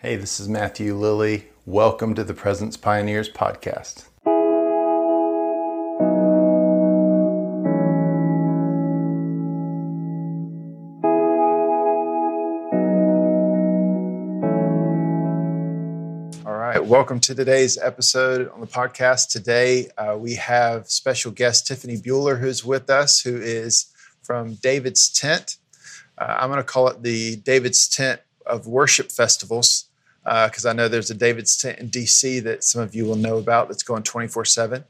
Hey, this is Matthew Lilly. Welcome to the Presence Pioneers podcast. All right, welcome to today's episode on the podcast. Today uh, we have special guest Tiffany Bueller who's with us, who is from David's Tent. Uh, I'm going to call it the David's Tent of Worship Festivals because uh, I know there's a David's tent in DC that some of you will know about that's going 24 uh, 7.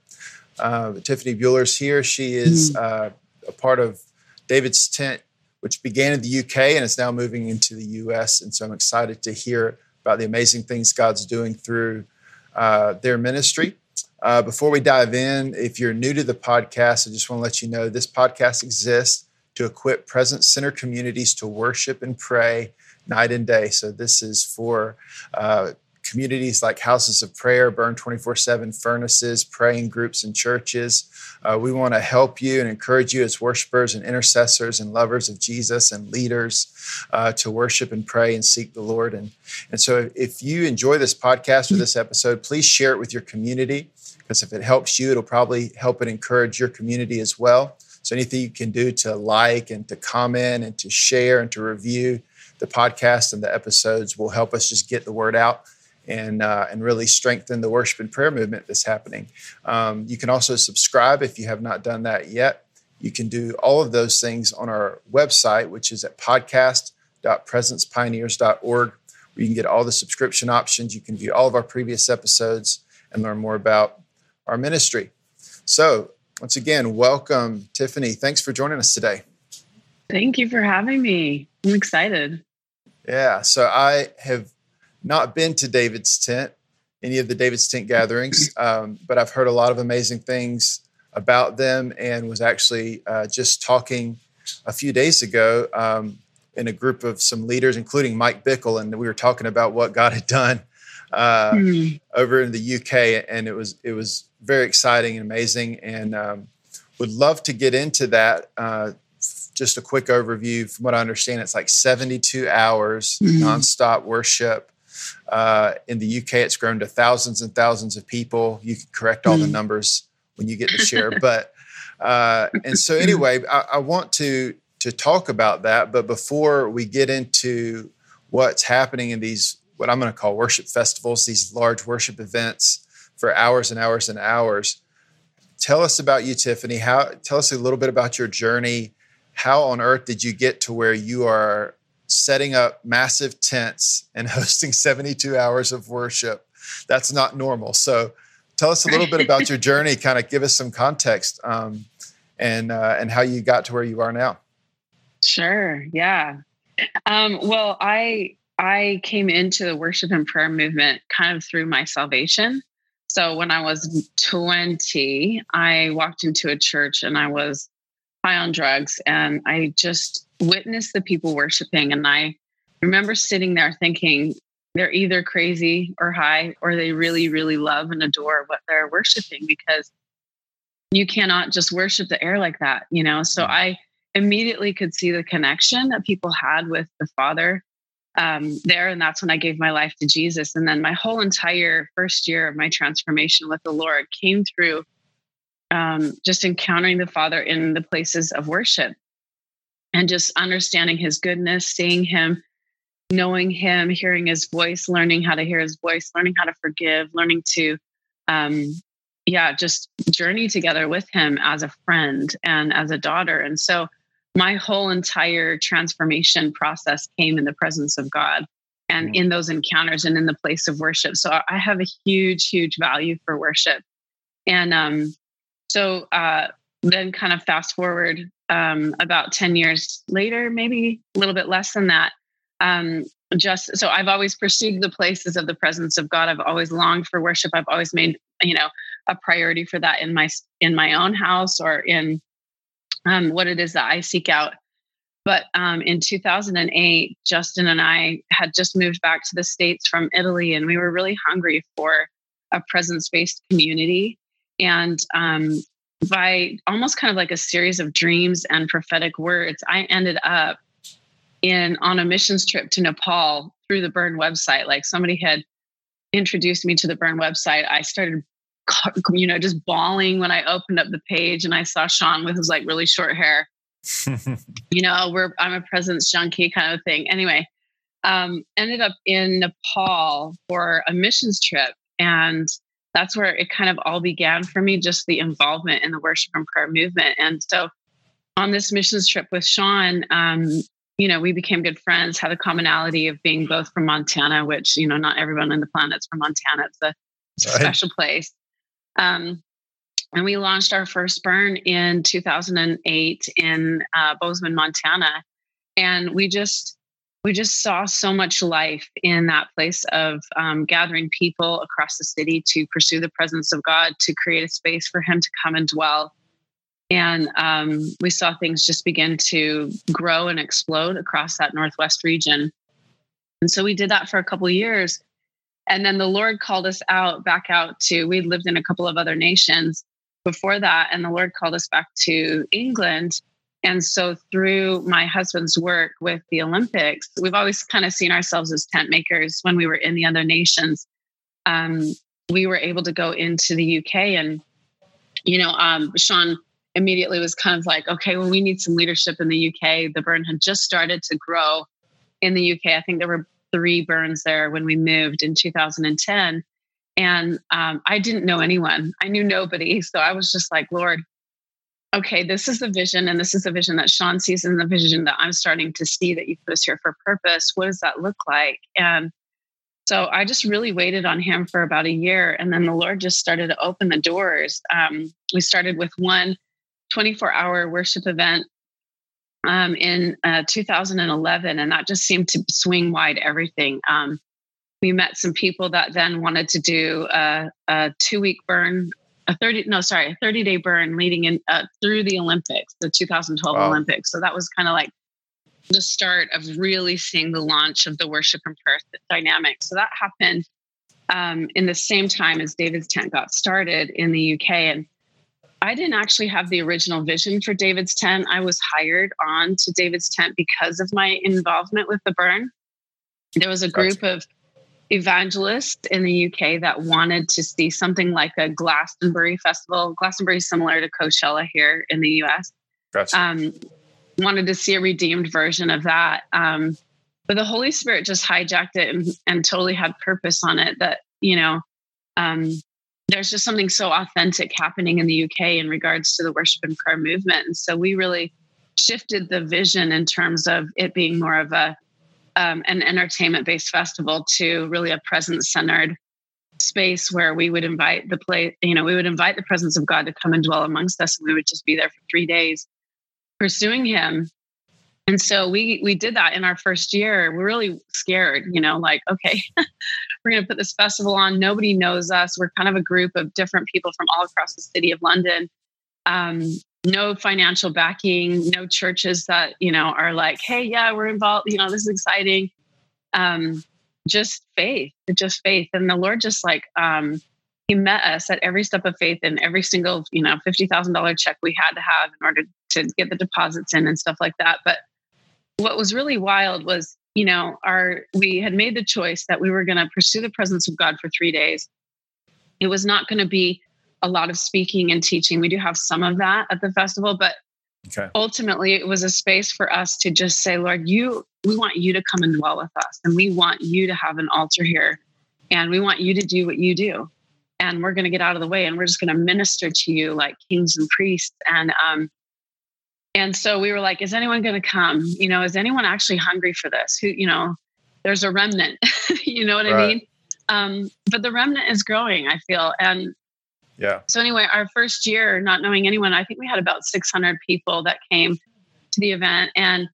Tiffany Bueller's here. She is mm-hmm. uh, a part of David's tent, which began in the UK and is now moving into the US. And so I'm excited to hear about the amazing things God's doing through uh, their ministry. Uh, before we dive in, if you're new to the podcast, I just want to let you know this podcast exists to equip present center communities to worship and pray night and day. So this is for uh, communities like houses of prayer, burn 24 7 furnaces, praying groups, and churches. Uh, we want to help you and encourage you as worshipers and intercessors and lovers of Jesus and leaders uh, to worship and pray and seek the Lord. And, and so if you enjoy this podcast or this episode, please share it with your community because if it helps you, it'll probably help and encourage your community as well. So anything you can do to like and to comment and to share and to review the podcast and the episodes will help us just get the word out and uh, and really strengthen the worship and prayer movement that's happening. Um, you can also subscribe if you have not done that yet. You can do all of those things on our website, which is at podcast.presencepioneers.org, where you can get all the subscription options. You can view all of our previous episodes and learn more about our ministry. So, once again, welcome, Tiffany. Thanks for joining us today. Thank you for having me. I'm excited. Yeah. So I have not been to David's tent, any of the David's tent gatherings, um, but I've heard a lot of amazing things about them and was actually uh, just talking a few days ago um, in a group of some leaders, including Mike Bickle, and we were talking about what God had done uh, mm-hmm. over in the UK, and it was it was very exciting and amazing, and um, would love to get into that uh, just a quick overview. From what I understand, it's like 72 hours mm-hmm. nonstop worship. Uh, in the UK, it's grown to thousands and thousands of people. You can correct all mm-hmm. the numbers when you get to share. but uh, and so anyway, I, I want to to talk about that. But before we get into what's happening in these what I'm going to call worship festivals, these large worship events for hours and hours and hours. Tell us about you, Tiffany. How tell us a little bit about your journey how on earth did you get to where you are setting up massive tents and hosting 72 hours of worship? That's not normal. So tell us a little bit about your journey, kind of give us some context um, and, uh, and how you got to where you are now. Sure. Yeah. Um, well, I, I came into the worship and prayer movement kind of through my salvation. So when I was 20, I walked into a church and I was high on drugs and I just witnessed the people worshiping. And I remember sitting there thinking, they're either crazy or high, or they really, really love and adore what they're worshiping because you cannot just worship the air like that, you know? So mm. I immediately could see the connection that people had with the Father um, there. And that's when I gave my life to Jesus. And then my whole entire first year of my transformation with the Lord came through um, just encountering the Father in the places of worship and just understanding his goodness, seeing him, knowing him, hearing his voice, learning how to hear his voice, learning how to forgive, learning to, um, yeah, just journey together with him as a friend and as a daughter. And so my whole entire transformation process came in the presence of God and in those encounters and in the place of worship. So I have a huge, huge value for worship. And um, so uh, then, kind of fast forward um, about 10 years later, maybe a little bit less than that. Um, just so I've always pursued the places of the presence of God. I've always longed for worship. I've always made, you know, a priority for that in my in my own house or in um, what it is that I seek out. But um, in 2008, Justin and I had just moved back to the States from Italy, and we were really hungry for a presence based community. And um, by almost kind of like a series of dreams and prophetic words, I ended up in on a missions trip to Nepal through the Burn website. Like somebody had introduced me to the Burn website. I started, you know, just bawling when I opened up the page and I saw Sean with his like really short hair. you know, we're I'm a presence junkie kind of thing. Anyway, um, ended up in Nepal for a missions trip, and that's where it kind of all began for me. Just the involvement in the worship and prayer movement, and so on this missions trip with Sean, um, you know, we became good friends, had a commonality of being both from Montana, which, you know, not everyone on the planet's from Montana. It's a, it's a right. special place. Um, and we launched our first burn in 2008 in uh, Bozeman, Montana. And we just, we just saw so much life in that place of um, gathering people across the city to pursue the presence of God, to create a space for Him to come and dwell and um, we saw things just begin to grow and explode across that Northwest region. And so we did that for a couple years. And then the Lord called us out, back out to, we'd lived in a couple of other nations before that. And the Lord called us back to England. And so through my husband's work with the Olympics, we've always kind of seen ourselves as tent makers when we were in the other nations. Um, we were able to go into the UK and, you know, um, Sean immediately was kind of like, okay, well, we need some leadership in the UK. The burn had just started to grow in the UK. I think there were three burns there when we moved in 2010. And um, I didn't know anyone, I knew nobody. So I was just like, Lord, okay, this is the vision, and this is the vision that Sean sees, and the vision that I'm starting to see that you put us here for purpose. What does that look like? And so I just really waited on him for about a year. And then the Lord just started to open the doors. Um, we started with one 24 hour worship event um, in uh, 2011, and that just seemed to swing wide everything. Um, we met some people that then wanted to do a, a two week burn, a 30, no, sorry, a 30 day burn leading in uh, through the Olympics, the 2012 wow. Olympics. So that was kind of like the start of really seeing the launch of the worship and prayer dynamic. So that happened um, in the same time as David's tent got started in the UK. And I didn't actually have the original vision for David's tent. I was hired on to David's tent because of my involvement with the burn. There was a group gotcha. of evangelists in the UK that wanted to see something like a Glastonbury festival. Glastonbury is similar to Coachella here in the US. Gotcha. Um, wanted to see a redeemed version of that. Um, but the Holy Spirit just hijacked it and, and totally had purpose on it that, you know, um, there's just something so authentic happening in the UK in regards to the worship and prayer movement. And so we really shifted the vision in terms of it being more of a um, an entertainment based festival to really a presence centered space where we would invite the play you know we would invite the presence of god to come and dwell amongst us and we would just be there for three days pursuing him. And so we we did that in our first year. We're really scared you know like okay we're going to put this festival on. Nobody knows us. We're kind of a group of different people from all across the city of london. Um, no financial backing no churches that you know are like hey yeah we're involved you know this is exciting. Um, just faith just faith. And the lord just like um, he met us at every step of faith and every single you know $50000 check we had to have in order to get the deposits in and stuff like that. But what was really wild was you know our we had made the choice that we were going to pursue the presence of god for three days. It was not going to be a lot of speaking and teaching we do have some of that at the festival but okay. ultimately it was a space for us to just say lord you we want you to come and dwell with us and we want you to have an altar here and we want you to do what you do and we're going to get out of the way and we're just going to minister to you like kings and priests and um, and so we were like, is anyone going to come? You know, is anyone actually hungry for this? Who, you know, there's a remnant, you know what right. I mean? Um, but the remnant is growing, I feel. And yeah. So anyway, our first year, not knowing anyone, I think we had about 600 people that came to the event. And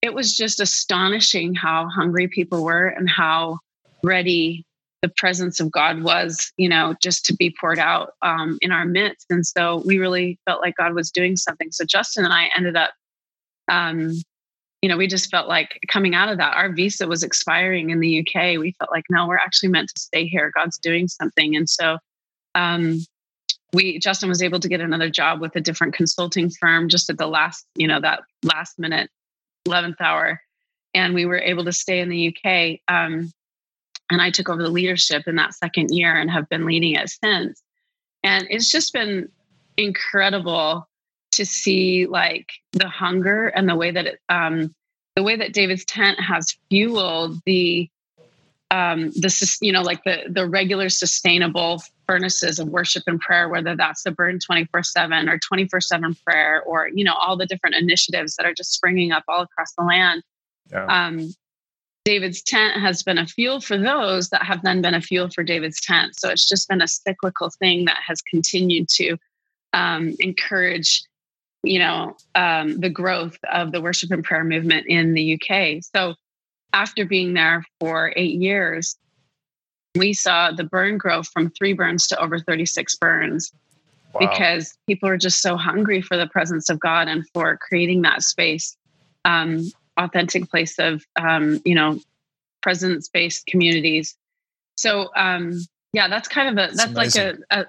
it was just astonishing how hungry people were and how ready the presence of God was, you know, just to be poured out um, in our midst. And so we really felt like God was doing something. So Justin and I ended up, um, you know, we just felt like coming out of that, our visa was expiring in the UK. We felt like, no, we're actually meant to stay here. God's doing something. And so um, we, Justin was able to get another job with a different consulting firm just at the last, you know, that last minute, 11th hour and we were able to stay in the UK. Um, and I took over the leadership in that second year and have been leading it since. And it's just been incredible to see like the hunger and the way that it, um, the way that David's tent has fueled the um, the you know like the the regular sustainable furnaces of worship and prayer, whether that's the burn twenty four seven or twenty four seven prayer, or you know all the different initiatives that are just springing up all across the land. Yeah. Um, David's tent has been a fuel for those that have then been a fuel for David's tent. So it's just been a cyclical thing that has continued to um, encourage, you know, um, the growth of the worship and prayer movement in the UK. So after being there for eight years, we saw the burn grow from three burns to over 36 burns wow. because people are just so hungry for the presence of God and for creating that space, um, authentic place of, um, you know, presence based communities. So, um, yeah, that's kind of a, that's, that's like a, a,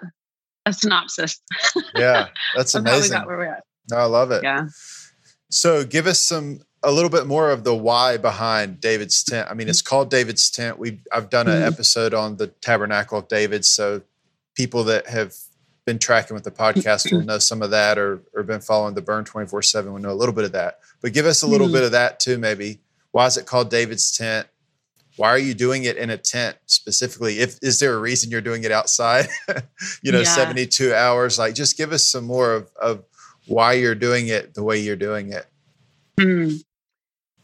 a, synopsis. yeah, that's amazing. How we got where we're at. No, I love it. Yeah. So give us some a little bit more of the why behind David's tent. I mean, it's called David's tent. We I've done an mm-hmm. episode on the Tabernacle of David, so people that have been tracking with the podcast will know some of that, or or been following the Burn twenty four seven will know a little bit of that. But give us a little mm-hmm. bit of that too, maybe. Why is it called David's tent? Why are you doing it in a tent specifically? If is there a reason you're doing it outside? you know, yeah. seventy two hours. Like, just give us some more of of why you're doing it the way you're doing it. Mm.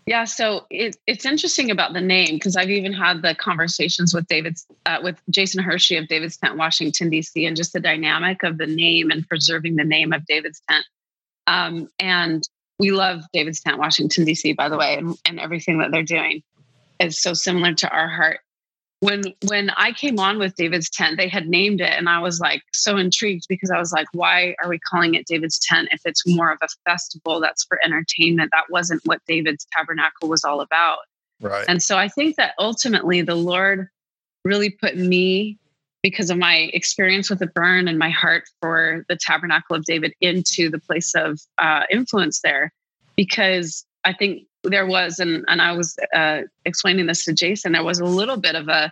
Yeah, so it, it's interesting about the name because I've even had the conversations with David, uh, with Jason Hershey of David's Tent, Washington D.C., and just the dynamic of the name and preserving the name of David's Tent. Um, and we love David's Tent, Washington D.C. By the way, and, and everything that they're doing is so similar to our heart when when I came on with David's tent, they had named it, and I was like so intrigued because I was like, why are we calling it David's tent if it's more of a festival that's for entertainment? That wasn't what David's tabernacle was all about. Right. And so I think that ultimately the Lord really put me because of my experience with the burn and my heart for the tabernacle of David into the place of uh, influence there, because I think there was, and and I was uh, explaining this to Jason. There was a little bit of a,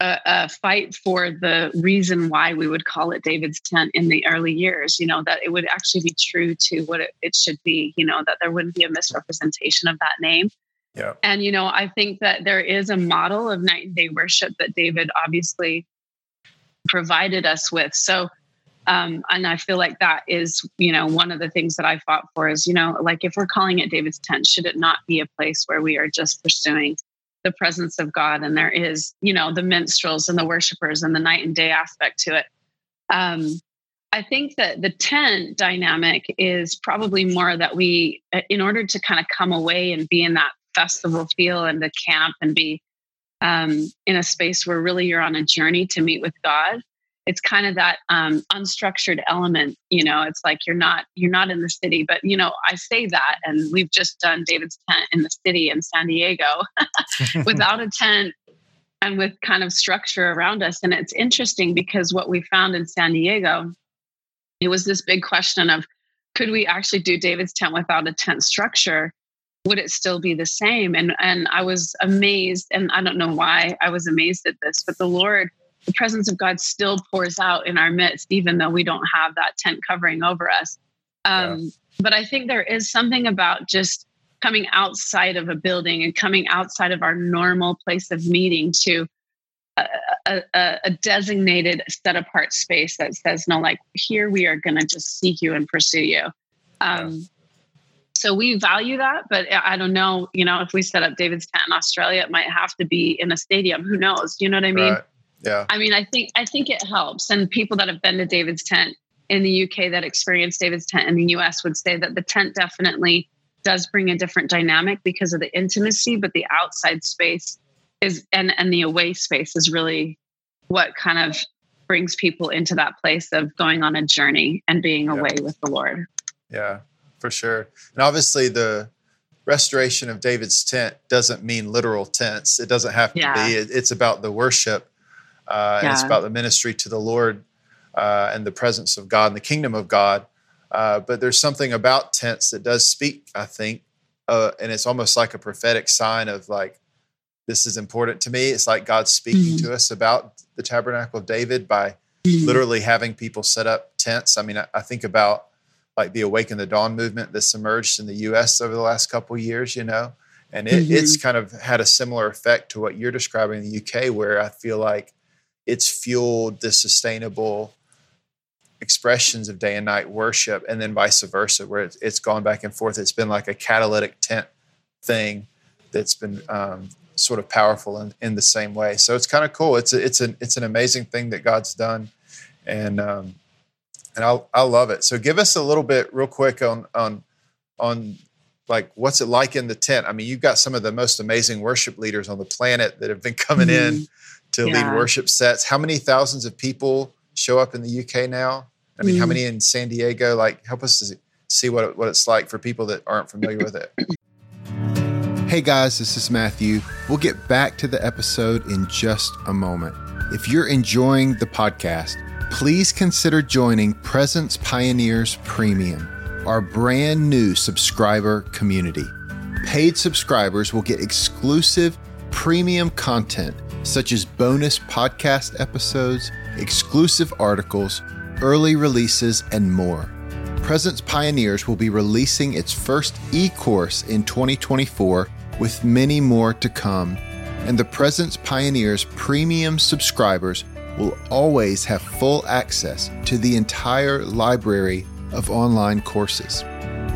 a, a fight for the reason why we would call it David's tent in the early years. You know that it would actually be true to what it, it should be. You know that there wouldn't be a misrepresentation of that name. Yeah. And you know, I think that there is a model of night and day worship that David obviously provided us with. So um, and I feel like that is, you know, one of the things that I fought for is, you know, like if we're calling it David's tent, should it not be a place where we are just pursuing the presence of God and there is, you know, the minstrels and the worshipers and the night and day aspect to it. Um, I think that the tent dynamic is probably more that we, uh, in order to kind of come away and be in that festival feel and the camp and be um, in a space where really you're on a journey to meet with God it's kind of that um, unstructured element you know it's like you're not you're not in the city but you know i say that and we've just done david's tent in the city in san diego without a tent and with kind of structure around us and it's interesting because what we found in san diego it was this big question of could we actually do david's tent without a tent structure? Would it still be the same? And and i was amazed and i don't know why i was amazed at this but the lord the presence of God still pours out in our midst, even though we don't have that tent covering over us. Um, yeah. But I think there is something about just coming outside of a building and coming outside of our normal place of meeting to a, a, a designated set apart space that says, no, like here we are going to just seek you and pursue you. Um, yeah. So we value that, but I don't know, you know, if we set up David's tent in Australia, it might have to be in a stadium. Who knows? You know what I mean? Right. Yeah. I mean, I think I think it helps. And people that have been to David's tent in the UK that experienced David's tent in the US would say that the tent definitely does bring a different dynamic because of the intimacy, but the outside space is and and the away space is really what kind of brings people into that place of going on a journey and being away with the Lord. Yeah, for sure. And obviously the restoration of David's tent doesn't mean literal tents. It doesn't have to yeah. be. it's about the worship uh, yeah. and it's about the ministry to the Lord uh, and the presence of God and the kingdom of God. Uh, but there's something about tents that does speak, I think, uh, and it's almost like a prophetic sign of like this is important to me. It's like God speaking mm-hmm. to us about the tabernacle of David by mm-hmm. literally having people set up tents. I mean, I, I, think about like the Awaken the Dawn movement that's emerged in the U.S. over the last couple years, you know, and it, mm-hmm. it's kind of had a similar effect to what you're describing in the UK, where I feel like it's fueled the sustainable expressions of day and night worship, and then vice versa, where it's, it's gone back and forth. It's been like a catalytic tent thing that's been um, sort of powerful in, in the same way. So it's kind of cool. It's a, it's an it's an amazing thing that God's done, and um, and I I love it. So give us a little bit real quick on on on like what's it like in the tent. I mean, you've got some of the most amazing worship leaders on the planet that have been coming mm-hmm. in to yeah. lead worship sets. How many thousands of people show up in the UK now? I mean, mm-hmm. how many in San Diego? Like, help us to see what it, what it's like for people that aren't familiar with it. Hey guys, this is Matthew. We'll get back to the episode in just a moment. If you're enjoying the podcast, please consider joining Presence Pioneers Premium, our brand new subscriber community. Paid subscribers will get exclusive premium content such as bonus podcast episodes, exclusive articles, early releases, and more. Presence Pioneers will be releasing its first e course in 2024 with many more to come. And the Presence Pioneers premium subscribers will always have full access to the entire library of online courses.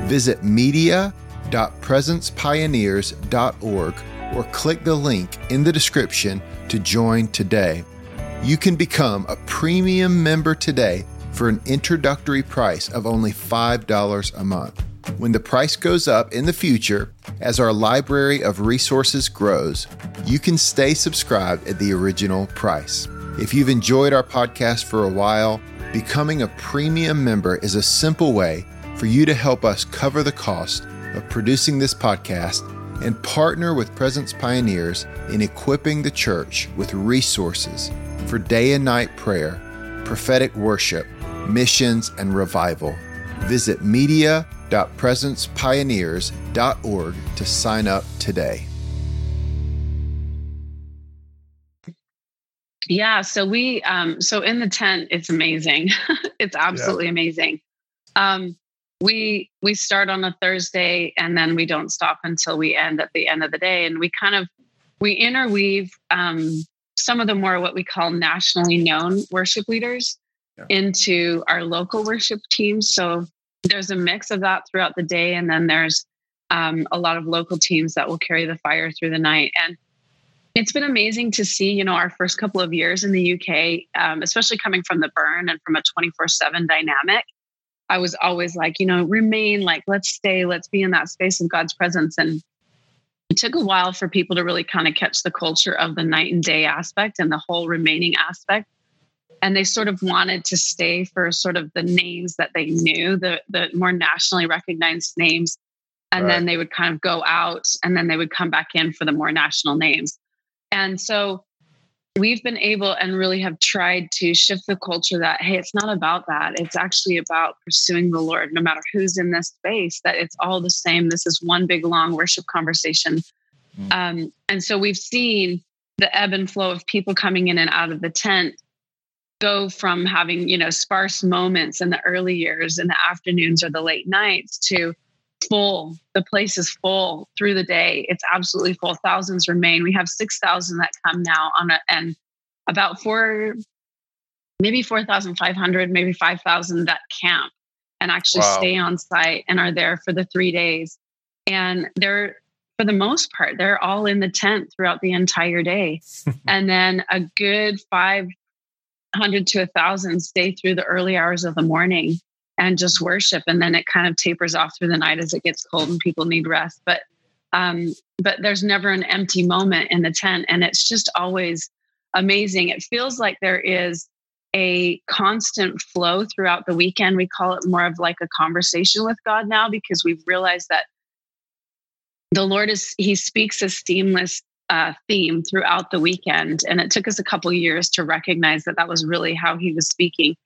Visit media.presencepioneers.org or click the link in the description to join today. You can become a premium member today for an introductory price of only $5 a month. When the price goes up in the future, as our library of resources grows, you can stay subscribed at the original price. If you've enjoyed our podcast for a while, becoming a premium member is a simple way for you to help us cover the cost of producing this podcast and partner with Presence Pioneers in equipping the church with resources for day and night prayer, prophetic worship, missions, and revival. Visit media.presencepioneers.org to sign up today. Yeah, so we um so in the tent it's amazing. it's absolutely yeah. amazing. Um we we start on a Thursday and then we don't stop until we end at the end of the day and we kind of we interweave um some of the more what we call nationally known worship leaders yeah. into our local worship teams. So there's a mix of that throughout the day. And then there's um, a lot of local teams that will carry the fire through the night. And it's been amazing to see, you know, our first couple of years in the UK, um, especially coming from the burn and from a 24 7 dynamic. I was always like, you know, remain like, let's stay, let's be in that space of God's presence. And it took a while for people to really kind of catch the culture of the night and day aspect and the whole remaining aspect and they sort of wanted to stay for sort of the names that they knew, the the more nationally recognized names, and right. then they would kind of go out, and then they would come back in for the more national names. And so we've been able and really have tried to shift the culture that hey, it's not about that. It's actually about pursuing the Lord, no matter who's in this space. That it's all the same. This is one big long worship conversation. Mm. Um, and so we've seen the ebb and flow of people coming in and out of the tent go from having you know sparse moments in the early years in the afternoons or the late nights to full the place is full through the day. It's absolutely full. Thousands remain. We have 6000 that come now on a and about four maybe 4500 maybe 5000 that camp and actually wow. stay on site and are there for the three days. And they're for the most part they're all in the tent throughout the entire day. And then a good 500 to a 1,000 stay through the early hours of the morning and just worship. And then it kind of tapers off through the night as it gets cold and people need rest. But um, but there's never an empty moment in the tent. And it's just always amazing. It feels like there is a constant flow throughout the weekend. We call it more of like a conversation with God now because we've realized that the Lord is, He speaks a seamless uh, theme throughout the weekend. And it took us a couple years to recognize that that was really how he was speaking.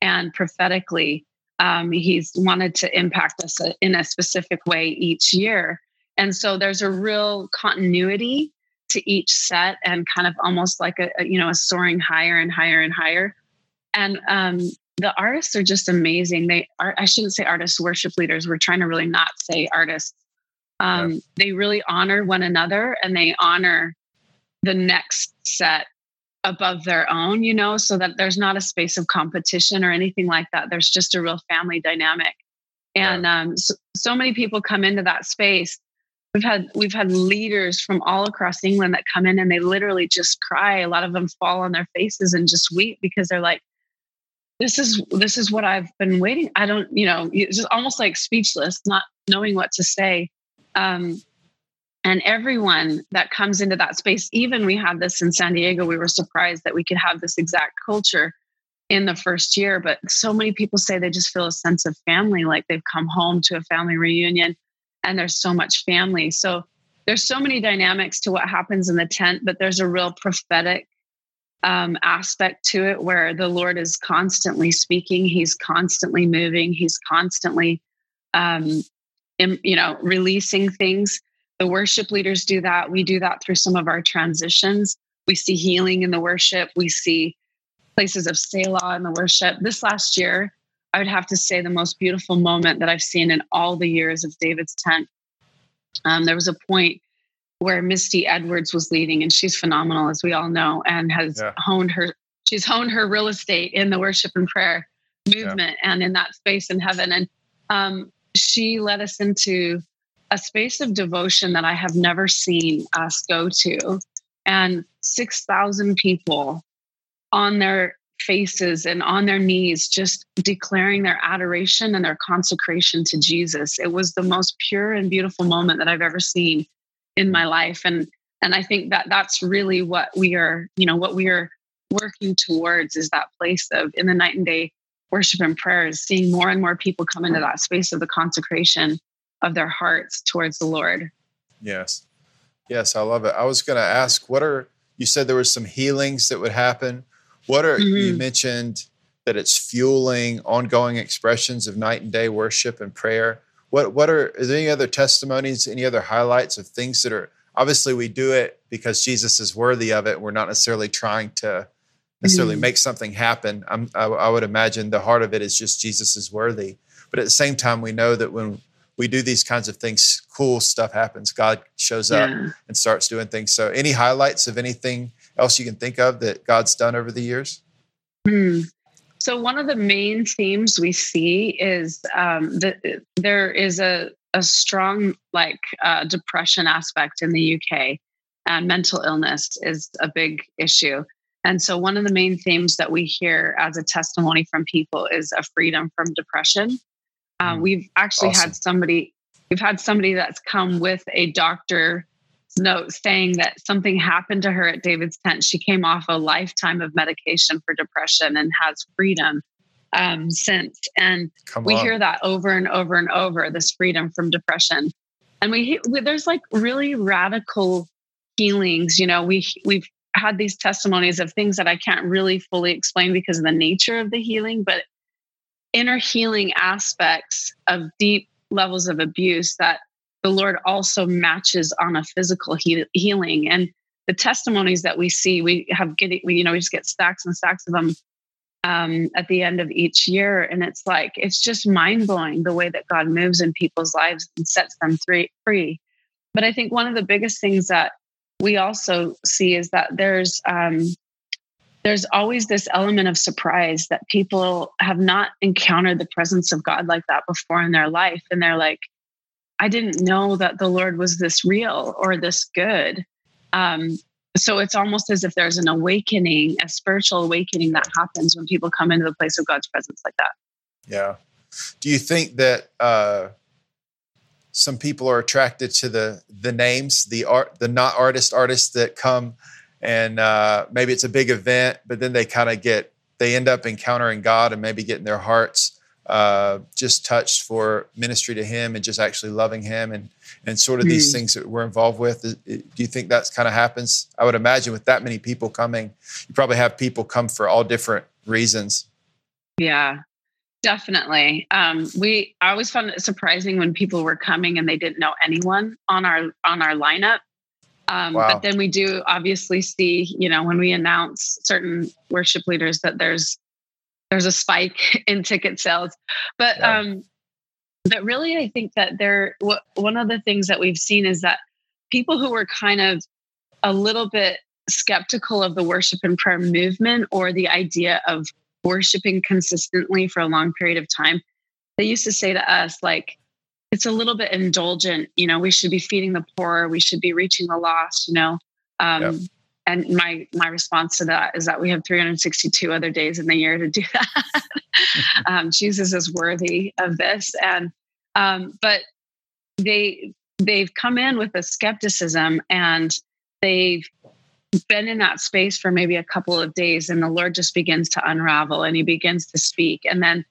And prophetically, um, he's wanted to impact us uh, in a specific way each year. And so there's a real continuity to each set and kind of almost like a, a you know a soaring higher and higher and higher. And um, the artists are just amazing. They are I shouldn't say artists, worship leaders. We're trying to really not say artists. Um, yeah. They really honor one another and they honor the next set above their own, you know, so that there's not a space of competition or anything like that. There's just a real family dynamic. And yeah. um, so, so many people come into that space. We've had we've had leaders from all across England that come in and they literally just cry. A lot of them fall on their faces and just weep because they're like, "This is this is what I've been waiting." I don't, you know, it's just almost like speechless, not knowing what to say. Um, and everyone that comes into that space even we had this in san diego we were surprised that we could have this exact culture in the first year but so many people say they just feel a sense of family like they've come home to a family reunion and there's so much family. So there's so many dynamics to what happens in the tent but there's a real prophetic um, aspect to it where the lord is constantly speaking he's constantly moving he's constantly um, in, you know releasing things the worship leaders do that. We do that through some of our transitions. We see healing in the worship. We see places of Selah in the worship. This last year, I would have to say the most beautiful moment that I've seen in all the years of David's tent. Um, there was a point where Misty Edwards was leading, and she's phenomenal, as we all know, and has yeah. honed her. She's honed her real estate in the worship and prayer movement, yeah. and in that space in heaven. And um, she led us into a space of devotion that I have never seen us go to. And 6,000 people on their faces and on their knees, just declaring their adoration and their consecration to Jesus. It was the most pure and beautiful moment that I've ever seen in my life. And and I think that that's really what we are, you know, what we are working towards is that place of in the night and day worship and prayer is seeing more and more people come into that space of the consecration of their hearts towards the Lord. Yes. Yes, I love it. I was going to ask what are you said there was some healings that would happen. What are mm-hmm. you mentioned that it's fueling ongoing expressions of night and day worship and prayer? What what are, are there any other testimonies, any other highlights of things that are obviously we do it because Jesus is worthy of it. We're not necessarily trying to necessarily mm-hmm. make something happen. I, I would imagine the heart of it is just Jesus is worthy. But at the same time, we know that when we do these kinds of things, cool stuff happens. God shows up yeah. and starts doing things. So, any highlights of anything else you can think of that God's done over the years? Hmm. So, one of the main themes we see is um, that there is a, a strong like uh, depression aspect in the UK, and mental illness is a big issue. And so, one of the main themes that we hear as a testimony from people is a freedom from depression. Um, we've actually awesome. had somebody, we've had somebody that's come with a doctor note saying that something happened to her at David's tent. She came off a lifetime of medication for depression and has freedom um, since. And Come we on. hear that over and over and over this freedom from depression. And we, we there's like really radical healings. You know, we we've had these testimonies of things that I can't really fully explain because of the nature of the healing, but inner healing aspects of deep levels of abuse that the Lord also matches on a physical he- healing. And the testimonies that we see, we have getting, we, you know, we just get stacks and stacks of them um, at the end of each year. And it's like, it's just mind blowing the way that God moves in people's lives and sets them free. But I think one of the biggest things that we also see is that there's um, there's always this element of surprise that people have not encountered the presence of God like that before in their life. And they're like, I didn't know that the Lord was this real or this good. Um, so it's almost as if there's an awakening, a spiritual awakening that happens when people come into the place of God's presence like that. Yeah. Do you think that uh, some people are attracted to the the names, the art, the not artist artists that come and uh, maybe it's a big event, but then they kind of get they end up encountering God and maybe getting their hearts uh, just touched for ministry to Him and just actually loving Him and and sort of mm. these hmm. things that we're involved with. Do you think that's kind of happens? I would imagine with that many people coming, you probably have people come for all different reasons. Yeah, Definitely. Um, we I always found it surprising when people were coming and they didn't know anyone on our on our lineup. Um, wow. But then we do obviously see, you know, when we announce certain worship leaders that there's there's a spike in ticket sales. But yeah. um, but really, I think that there what, one of the things that we've seen is that people who were kind of a little bit skeptical of the worship and prayer movement or the idea of worshiping consistently for a long period of time, they used to say to us, like, it's a little bit indulgent. You know, we should be feeding the poor, we should be reaching the lost, you know. Um, yep. And my my response to that is that we have 362 other days in the year to do that. um, Jesus is worthy of this, and um, but they they've come in with a skepticism and they've been in that space for maybe a couple of days and the lord just begins to unravel and he begins to speak and then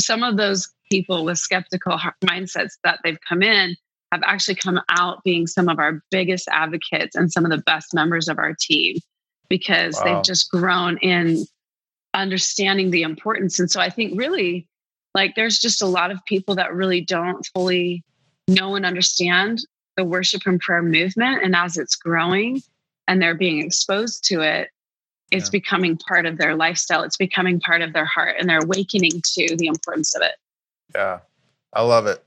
some of those people with skeptical mindsets that they've come in have actually come out being some of our biggest advocates and some of the best members of our team because wow. they've just grown in understanding the importance and so i think really like there's just a lot of people that really don't fully know and understand the worship and prayer movement and as it's growing and they're being exposed to it it's yeah. becoming part of their lifestyle it's becoming part of their heart and they're awakening to the importance of it yeah i love it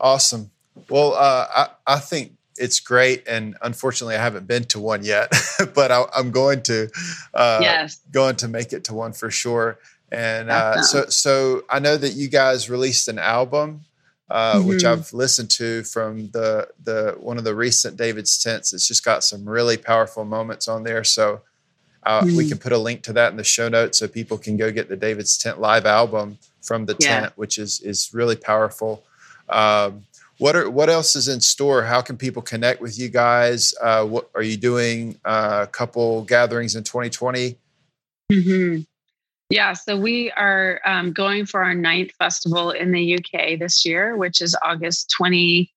awesome well uh, I, I think it's great and unfortunately i haven't been to one yet but I, am going to uh, yes. going to make it to one for sure and uh, so so i know that you guys released an album uh, mm-hmm. which I've listened to from the the one of the recent David's tents. It's just got some really powerful moments on there. So uh, mm-hmm. we can put a link to that in the show notes so people can go get the David's tent live album from the yeah. tent, which is is really powerful. Um, what are what else is in store? How can people connect with you guys? Uh, what are you doing? Uh, a couple gatherings in 2020. Mm-hmm. Yeah, so we are um, going for our ninth festival in the UK this year, which is August 28th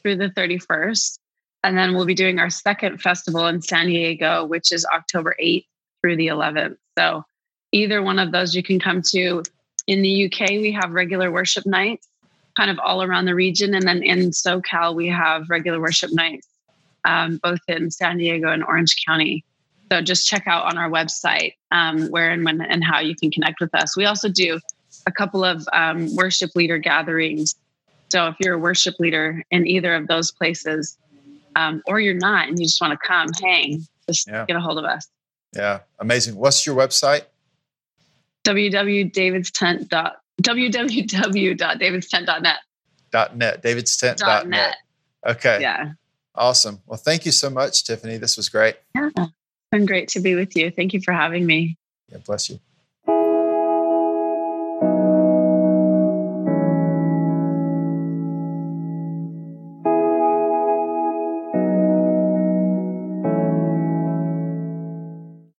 through the 31st. And then we'll be doing our second festival in San Diego, which is October 8th through the 11th. So either one of those you can come to. In the UK, we have regular worship nights kind of all around the region. And then in SoCal, we have regular worship nights, um, both in San Diego and Orange County. So just check out on our website um, where and when and how you can connect with us. We also do a couple of um, worship leader gatherings. So if you're a worship leader in either of those places, um, or you're not and you just want to come hang, just yeah. get a hold of us. Yeah, amazing. What's your website? www.davidstent. www.davidstent.net. Dot net. Davidstent. Dot net. Okay. Yeah. Awesome. Well, thank you so much, Tiffany. This was great. Yeah been great to be with you. Thank you for having me. Yeah, bless you.